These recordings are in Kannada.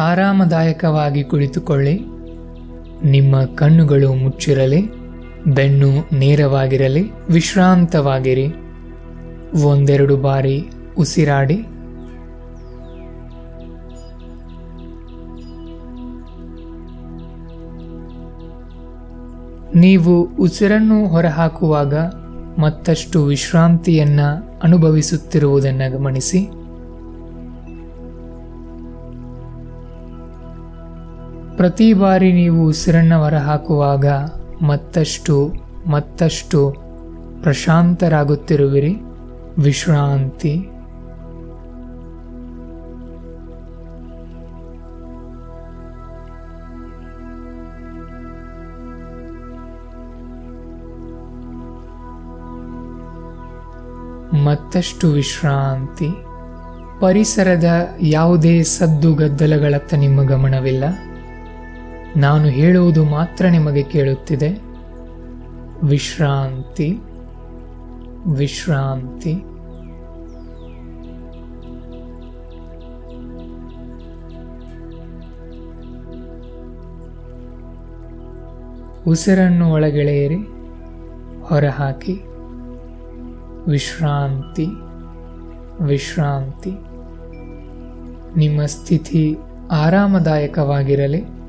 ಆರಾಮದಾಯಕವಾಗಿ ಕುಳಿತುಕೊಳ್ಳಿ. ನಿಮ್ಮ ಕಣ್ಣುಗಳು ಮುಚ್ಚಿರಲಿ, ಬೆನ್ನು ನೇರವಾಗಿರಲಿ, ವಿಶ್ರಾಂತವಾಗಿರಿ. ಒಂದೆರಡು ಬಾರಿ ಉಸಿರಾಡಿ. ನೀವು ಉಸಿರನ್ನು ಹೊರಹಾಕುವಾಗ ಮತ್ತಷ್ಟು ವಿಶ್ರಾಂತಿಯನ್ನು ಅನುಭವಿಸುತ್ತಿರುವುದನ್ನು ಗಮನಿಸಿ. ಪ್ರತಿ ಬಾರಿ ನೀವು ಉಸಿರನ್ನು ಹೊರಹಾಕುವಾಗ ಮತ್ತಷ್ಟು ಮತ್ತಷ್ಟು ಪ್ರಶಾಂತರಾಗುತ್ತಿರುವಿರಿ. ವಿಶ್ರಾಂತಿ. ಮತ್ತಷ್ಟು ವಿಶ್ರಾಂತಿ. ಪರಿಸರದ ಯಾವುದೇ ಸದ್ದು ಗದ್ದಲಗಳತ್ತ ನಿಮ್ಮ ಗಮನವಿಲ್ಲ. ನಾನು ಹೇಳುವುದು ಮಾತ್ರ ನಿಮಗೆ ಕೇಳುತ್ತಿದೆ. ವಿಶ್ರಾಂತಿ ವಿಶ್ರಾಂತಿ. ಉಸಿರನ್ನು ಒಳಗೆಳೆಯಿರಿ, ಹೊರಹಾಕಿ. ವಿಶ್ರಾಂತಿ ವಿಶ್ರಾಂತಿ. ನಿಮ್ಮ ಸ್ಥಿತಿ ಆರಾಮದಾಯಕವಾಗಿರಲಿ.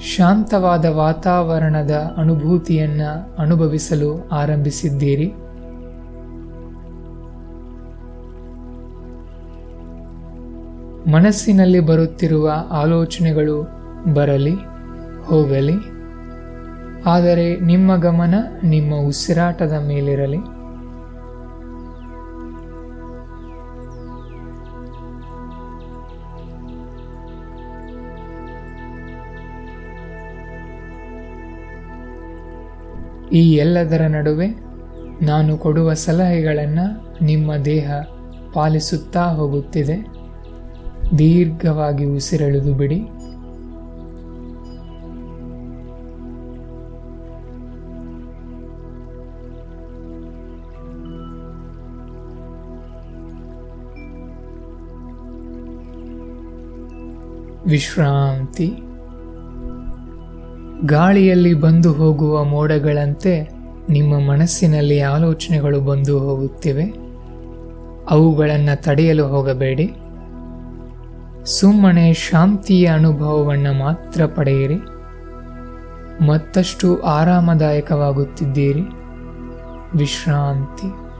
ಶಾಂತವಾದ ವಾತಾವರಣದ ಅನುಭೂತಿಯನ್ನ ಅನುಭವಿಸಲು ಆರಂಭಿಸಿದ್ದೀರಿ. ಮನಸ್ಸಿನಲ್ಲಿ ಬರುತ್ತಿರುವ ಆಲೋಚನೆಗಳು ಬರಲಿ, ಹೋಗಲಿ. ಆದರೆ ನಿಮ್ಮ ಗಮನ ನಿಮ್ಮ ಉಸಿರಾಟದ ಮೇಲಿರಲಿ. ಈ ಎಲ್ಲದರ ನಡುವೆ ನಾನು ಕೊಡುವ ಸಲಹೆಗಳನ್ನು ನಿಮ್ಮ ದೇಹ ಪಾಲಿಸುತ್ತಾ ಹೋಗುತ್ತಿದೆ. ದೀರ್ಘವಾಗಿ ಉಸಿರೆಳೆದು ಬಿಡಿ. ವಿಶ್ರಾಂತಿ. ಗಾಳಿಯಲ್ಲಿ ಬಂದು ಹೋಗುವ ಮೋಡಗಳಂತೆ ನಿಮ್ಮ ಮನಸ್ಸಿನಲ್ಲಿ ಆಲೋಚನೆಗಳು ಬಂದು ಹೋಗುತ್ತಿವೆ. ಅವುಗಳನ್ನು ತಡೆಯಲು ಹೋಗಬೇಡಿ. ಸುಮ್ಮನೆ ಶಾಂತಿಯ ಅನುಭವವನ್ನು ಮಾತ್ರ ಪಡೆಯಿರಿ. ಮತ್ತಷ್ಟು ಆರಾಮದಾಯಕವಾಗುತ್ತಿದ್ದೀರಿ. ವಿಶ್ರಾಂತಿ.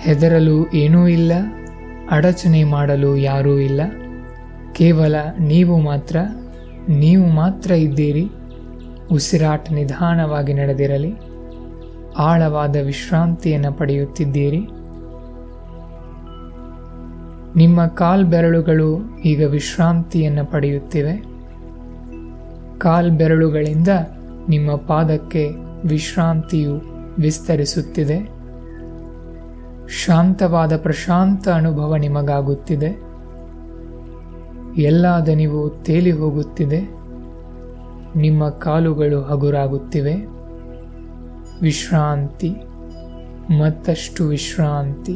ಹೆದರಲು ಏನೂ ಇಲ್ಲ. ಅಡಚಣೆ ಮಾಡಲು ಯಾರೂ ಇಲ್ಲ. ಕೇವಲ ನೀವು ಮಾತ್ರ ನೀವು ಮಾತ್ರ ಇದ್ದೀರಿ. ಉಸಿರಾಟ ನಿಧಾನವಾಗಿ ನಡೆದಿರಲಿ. ಆಳವಾದ ವಿಶ್ರಾಂತಿಯನ್ನು ಪಡೆಯುತ್ತಿದ್ದೀರಿ. ನಿಮ್ಮ ಕಾಲ್ಬೆರಳುಗಳು ಈಗ ವಿಶ್ರಾಂತಿಯನ್ನು ಪಡೆಯುತ್ತಿವೆ. ಕಾಲ್ಬೆರಳುಗಳಿಂದ ನಿಮ್ಮ ಪಾದಕ್ಕೆ ವಿಶ್ರಾಂತಿಯು ವಿಸ್ತರಿಸುತ್ತಿದೆ. ಶಾಂತವಾದ ಪ್ರಶಾಂತ ಅನುಭವ ನಿಮಗಾಗುತ್ತಿದೆ. ಎಲ್ಲ ದನಿವು ತೇಲಿ ಹೋಗುತ್ತಿದೆ. ನಿಮ್ಮ ಕಾಲುಗಳು ಹಗುರಾಗುತ್ತಿವೆ. ವಿಶ್ರಾಂತಿ, ಮತ್ತಷ್ಟು ವಿಶ್ರಾಂತಿ.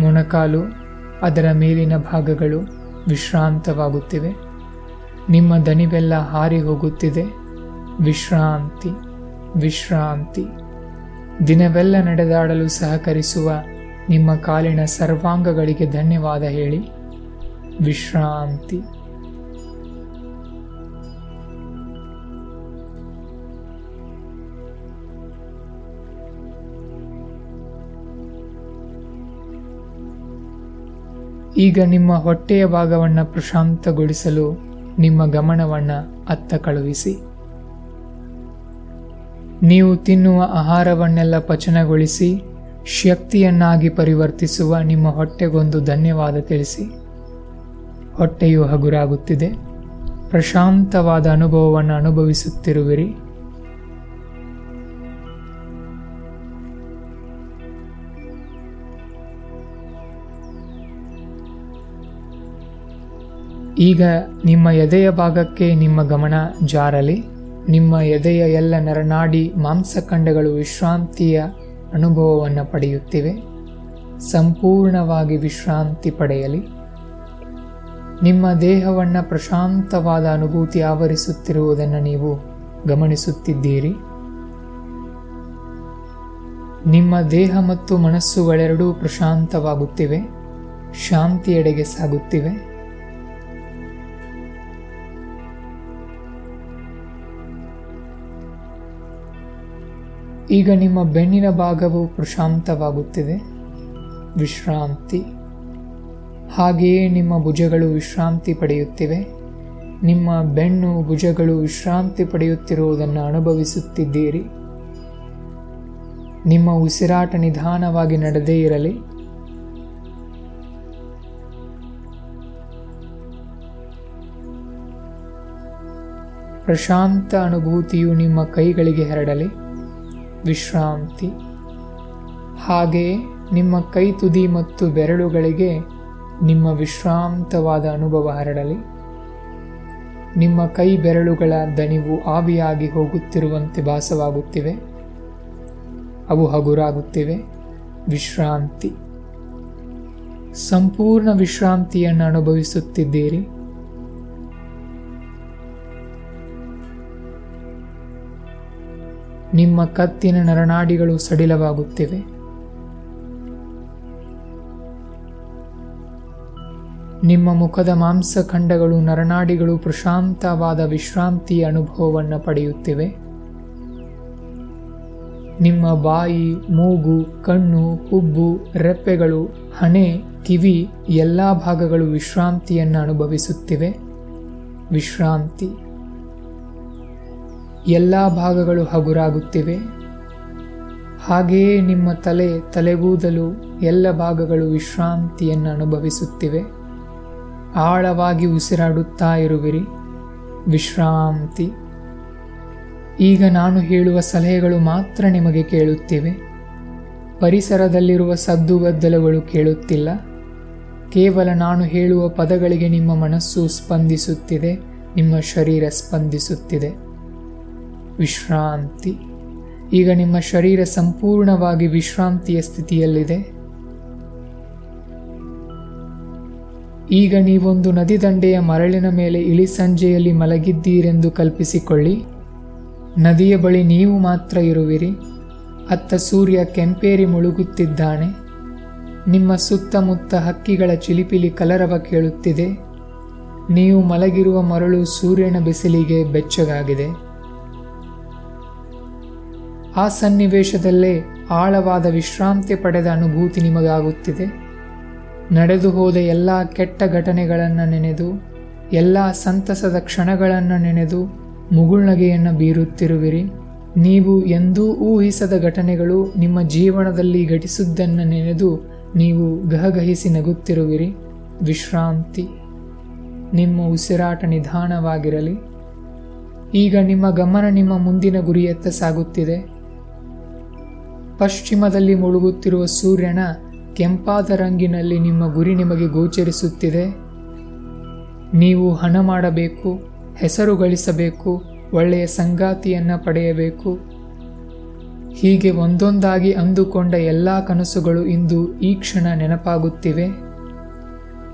ಮೊಣಕಾಲು, ಅದರ ಮೇಲಿನ ಭಾಗಗಳು ವಿಶ್ರಾಂತವಾಗುತ್ತಿವೆ. ನಿಮ್ಮ ದನಿವೆಲ್ಲ ಹಾರಿ ಹೋಗುತ್ತಿದೆ. ವಿಶ್ರಾಂತಿ. ವಿಶ್ರಾಂತಿ. ದಿನವೆಲ್ಲ ನಡೆದಾಡಲು ಸಹಕರಿಸುವ ನಿಮ್ಮ ಕಾಲಿನ ಸರ್ವಾಂಗಗಳಿಗೆ ಧನ್ಯವಾದ ಹೇಳಿ. ವಿಶ್ರಾಂತಿ. ಈಗ ನಿಮ್ಮ ಹೊಟ್ಟೆಯ ಭಾಗವನ್ನು ಪ್ರಶಾಂತಗೊಳಿಸಲು ನಿಮ್ಮ ಗಮನವನ್ನು ಅತ್ತ ಕಳುಹಿಸಿ. ನೀವು ತಿನ್ನುವ ಆಹಾರವನ್ನೆಲ್ಲ ಪಚನಗೊಳಿಸಿ, ಶಕ್ತಿಯನ್ನಾಗಿ ಪರಿವರ್ತಿಸುವ ನಿಮ್ಮ ಹೊಟ್ಟೆಗೊಂದು ಧನ್ಯವಾದ ತಿಳಿಸಿ. ಹೊಟ್ಟೆಯು ಹಗುರಾಗುತ್ತಿದೆ. ಪ್ರಶಾಂತವಾದ ಅನುಭವವನ್ನು ಅನುಭವಿಸುತ್ತಿರುವಿರಿ. ಈಗ ನಿಮ್ಮ ಎದೆಯ ಭಾಗಕ್ಕೆ ನಿಮ್ಮ ಗಮನ ಜಾರಲಿ. ನಿಮ್ಮ ಎದೆಯ ಎಲ್ಲ ನರನಾಡಿ ಮಾಂಸಖಂಡಗಳು ವಿಶ್ರಾಂತಿಯ ಅನುಭವವನ್ನು ಪಡೆಯುತ್ತಿವೆ. ಸಂಪೂರ್ಣವಾಗಿ ವಿಶ್ರಾಂತಿ ಪಡೆಯಲಿ. ನಿಮ್ಮ ದೇಹವನ್ನು ಪ್ರಶಾಂತವಾದ ಅನುಭೂತಿ ಆವರಿಸುತ್ತಿರುವುದನ್ನು ನೀವು ಗಮನಿಸುತ್ತಿದ್ದೀರಿ. ನಿಮ್ಮ ದೇಹ ಮತ್ತು ಮನಸ್ಸುಗಳೆರಡೂ ಪ್ರಶಾಂತವಾಗುತ್ತಿವೆ, ಶಾಂತಿಯೆಡೆಗೆ ಸಾಗುತ್ತಿವೆ. ಈಗ ನಿಮ್ಮ ಬೆನ್ನಿನ ಭಾಗವು ಪ್ರಶಾಂತವಾಗುತ್ತಿದೆ. ವಿಶ್ರಾಂತಿ. ಹಾಗೆಯೇ ನಿಮ್ಮ ಭುಜಗಳು ವಿಶ್ರಾಂತಿ ಪಡೆಯುತ್ತಿವೆ. ನಿಮ್ಮ ಬೆನ್ನು ಭುಜಗಳು ವಿಶ್ರಾಂತಿ ಪಡೆಯುತ್ತಿರುವುದನ್ನು ಅನುಭವಿಸುತ್ತಿದ್ದೀರಿ. ನಿಮ್ಮ ಉಸಿರಾಟ ನಿಧಾನವಾಗಿ ನಡೆದೇ ಇರಲಿ. ಪ್ರಶಾಂತ ಅನುಭೂತಿಯು ನಿಮ್ಮ ಕೈಗಳಿಗೆ ಹರಡಲಿ. ವಿಶ್ರಾಂತಿ. ಹಾಗೆಯೇ ನಿಮ್ಮ ಕೈ ತುದಿ ಮತ್ತು ಬೆರಳುಗಳಿಗೆ ನಿಮ್ಮ ವಿಶ್ರಾಂತವಾದ ಅನುಭವ ಹರಡಲಿ. ನಿಮ್ಮ ಕೈ ಬೆರಳುಗಳ ದಣಿವು ಆವಿಯಾಗಿ ಹೋಗುತ್ತಿರುವಂತೆ ಭಾಸವಾಗುತ್ತಿವೆ. ಅವು ಹಗುರಾಗುತ್ತಿವೆ. ವಿಶ್ರಾಂತಿ. ಸಂಪೂರ್ಣ ವಿಶ್ರಾಂತಿಯನ್ನು ಅನುಭವಿಸುತ್ತಿದ್ದೀರಿ. ನಿಮ್ಮ ಕತ್ತಿನ ನರನಾಡಿಗಳು ಸಡಿಲವಾಗುತ್ತಿವೆ. ನಿಮ್ಮ ಮುಖದ ಮಾಂಸಖಂಡಗಳು ನರನಾಡಿಗಳು ಪ್ರಶಾಂತವಾದ ವಿಶ್ರಾಂತಿಯ ಅನುಭವವನ್ನು ಪಡೆಯುತ್ತಿವೆ. ನಿಮ್ಮ ಬಾಯಿ, ಮೂಗು, ಕಣ್ಣು, ಹುಬ್ಬು, ರೆಪ್ಪೆಗಳು, ಹಣೆ, ಕಿವಿ ಎಲ್ಲ ಭಾಗಗಳು ವಿಶ್ರಾಂತಿಯನ್ನು ಅನುಭವಿಸುತ್ತಿವೆ. ವಿಶ್ರಾಂತಿ. ಎಲ್ಲ ಭಾಗಗಳು ಹಗುರಾಗುತ್ತಿವೆ. ಹಾಗೆಯೇ ನಿಮ್ಮ ತಲೆ ತಲೆಗೂದಲು ಎಲ್ಲ ಭಾಗಗಳು ವಿಶ್ರಾಂತಿಯನ್ನು ಅನುಭವಿಸುತ್ತಿವೆ. ಆಳವಾಗಿ ಉಸಿರಾಡುತ್ತಾ ಇರುವಿರಿ. ವಿಶ್ರಾಂತಿ. ಈಗ ನಾನು ಹೇಳುವ ಸಲಹೆಗಳು ಮಾತ್ರ ನಿಮಗೆ ಕೇಳುತ್ತಿವೆ. ಪರಿಸರದಲ್ಲಿರುವ ಸದ್ದುಗದ್ದಲಗಳು ಕೇಳುತ್ತಿಲ್ಲ. ಕೇವಲ ನಾನು ಹೇಳುವ ಪದಗಳಿಗೆ ನಿಮ್ಮ ಮನಸ್ಸು ಸ್ಪಂದಿಸುತ್ತಿದೆ, ನಿಮ್ಮ ಶರೀರ ಸ್ಪಂದಿಸುತ್ತಿದೆ. ವಿಶ್ರಾಂತಿ. ಈಗ ನಿಮ್ಮ ಶರೀರ ಸಂಪೂರ್ಣವಾಗಿ ವಿಶ್ರಾಂತಿಯ ಸ್ಥಿತಿಯಲ್ಲಿದೆ. ಈಗ ನೀವೊಂದು ನದಿ ದಂಡೆಯ ಮರಳಿನ ಮೇಲೆ ಇಳಿ ಸಂಜೆಯಲ್ಲಿ ಮಲಗಿದ್ದೀರೆಂದು ಕಲ್ಪಿಸಿಕೊಳ್ಳಿ. ನದಿಯ ಬಳಿ ನೀವು ಮಾತ್ರ ಇರುವಿರಿ. ಅತ್ತ ಸೂರ್ಯ ಕೆಂಪೇರಿ ಮುಳುಗುತ್ತಿದ್ದಾನೆ. ನಿಮ್ಮ ಸುತ್ತಮುತ್ತ ಹಕ್ಕಿಗಳ ಚಿಲಿಪಿಲಿ ಕಲರವ ಕೇಳುತ್ತಿದೆ. ನೀವು ಮಲಗಿರುವ ಮರಳು ಸೂರ್ಯನ ಬಿಸಿಲಿಗೆ ಬೆಚ್ಚಗಾಗಿದೆ. ಆ ಸನ್ನಿವೇಶದಲ್ಲೇ ಆಳವಾದ ವಿಶ್ರಾಂತಿ ಪಡೆದ ಅನುಭೂತಿ ನಿಮಗಾಗುತ್ತಿದೆ. ನಡೆದು ಹೋದ ಎಲ್ಲ ಕೆಟ್ಟ ಘಟನೆಗಳನ್ನು ನೆನೆದು, ಎಲ್ಲ ಸಂತಸದ ಕ್ಷಣಗಳನ್ನು ನೆನೆದು ಮುಗುಳ್ನಗೆಯನ್ನು ಬೀರುತ್ತಿರುವಿರಿ. ನೀವು ಎಂದೂ ಊಹಿಸದ ಘಟನೆಗಳು ನಿಮ್ಮ ಜೀವನದಲ್ಲಿ ಘಟಿಸಿದ್ದನ್ನು ನೆನೆದು ನೀವು ಗಹಗಹಿಸಿ ನಗುತ್ತಿರುವಿರಿ. ವಿಶ್ರಾಂತಿ. ನಿಮ್ಮ ಉಸಿರಾಟ ನಿಧಾನವಾಗಿರಲಿ. ಈಗ ನಿಮ್ಮ ಗಮನ ನಿಮ್ಮ ಮುಂದಿನ ಗುರಿಯತ್ತ ಸಾಗುತ್ತಿದೆ. ಪಶ್ಚಿಮದಲ್ಲಿ ಮುಳುಗುತ್ತಿರುವ ಸೂರ್ಯನ ಕೆಂಪಾದ ರಂಗಿನಲ್ಲಿ ನಿಮ್ಮ ಗುರಿ ನಿಮಗೆ ಗೋಚರಿಸುತ್ತಿದೆ. ನೀವು ಹಣ ಮಾಡಬೇಕು, ಹೆಸರು ಗಳಿಸಬೇಕು, ಒಳ್ಳೆಯ ಸಂಗಾತಿಯನ್ನು ಪಡೆಯಬೇಕು. ಹೀಗೆ ಒಂದೊಂದಾಗಿ ಅಂದುಕೊಂಡ ಎಲ್ಲ ಕನಸುಗಳು ಇಂದು ಈ ಕ್ಷಣ ನೆನಪಾಗುತ್ತಿವೆ.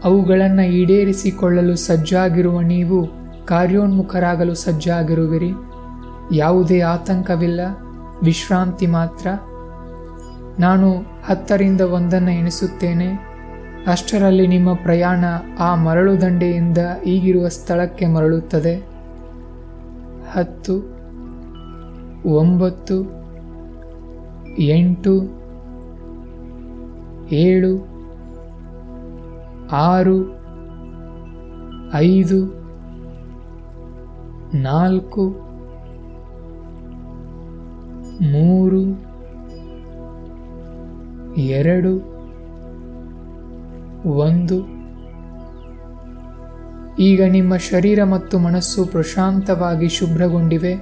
ಅವುಗಳನ್ನು ಈಡೇರಿಸಿಕೊಳ್ಳಲು ಸಜ್ಜಾಗಿರುವ ನೀವು ಕಾರ್ಯೋನ್ಮುಖರಾಗಲು ಸಜ್ಜಾಗಿರುವಿರಿ. ಯಾವುದೇ ಆತಂಕವಿಲ್ಲ, ವಿಶ್ರಾಂತಿ ಮಾತ್ರ. ನಾನು ಹತ್ತರಿಂದ ಒಂದನ್ನು ಎಣಿಸುತ್ತೇನೆ. ಅಷ್ಟರಲ್ಲಿ ನಿಮ್ಮ ಪ್ರಯಾಣ ಆ ಮರಳು ದಂಡೆಯಿಂದ ಈಗಿರುವ ಸ್ಥಳಕ್ಕೆ ಮರಳುತ್ತದೆ. ಹತ್ತು, ಒಂಬತ್ತು, ಎಂಟು, ಏಳು, ಆರು, ಐದು, ನಾಲ್ಕು, ಮೂರು ಎರಡು, ಒಂದು. ಈಗ ನಿಮ್ಮ ಶರೀರ ಮತ್ತು ಮನಸ್ಸು ಪ್ರಶಾಂತವಾಗಿ ಶುಭ್ರಗೊಂಡಿವೆ.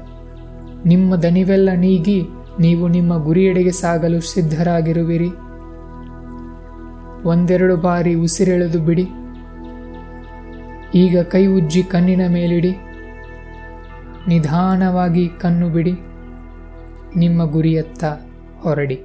ನಿಮ್ಮ ದನಿವೆಲ್ಲ ನೀಗಿ ನೀವು ನಿಮ್ಮ ಗುರಿಯೆಡೆಗೆ ಸಾಗಲು ಸಿದ್ಧರಾಗಿರುವಿರಿ. ಒಂದೆರಡು ಬಾರಿ ಉಸಿರೆಳೆದು ಬಿಡಿ. ಈಗ ಕೈ ಉಜ್ಜಿ ಕಣ್ಣಿನ ಮೇಲಿಡಿ. ನಿಧಾನವಾಗಿ ಕಣ್ಣು ಬಿಡಿ. ನಿಮ್ಮ ಗುರಿಯತ್ತ ಹೊರಡಿ.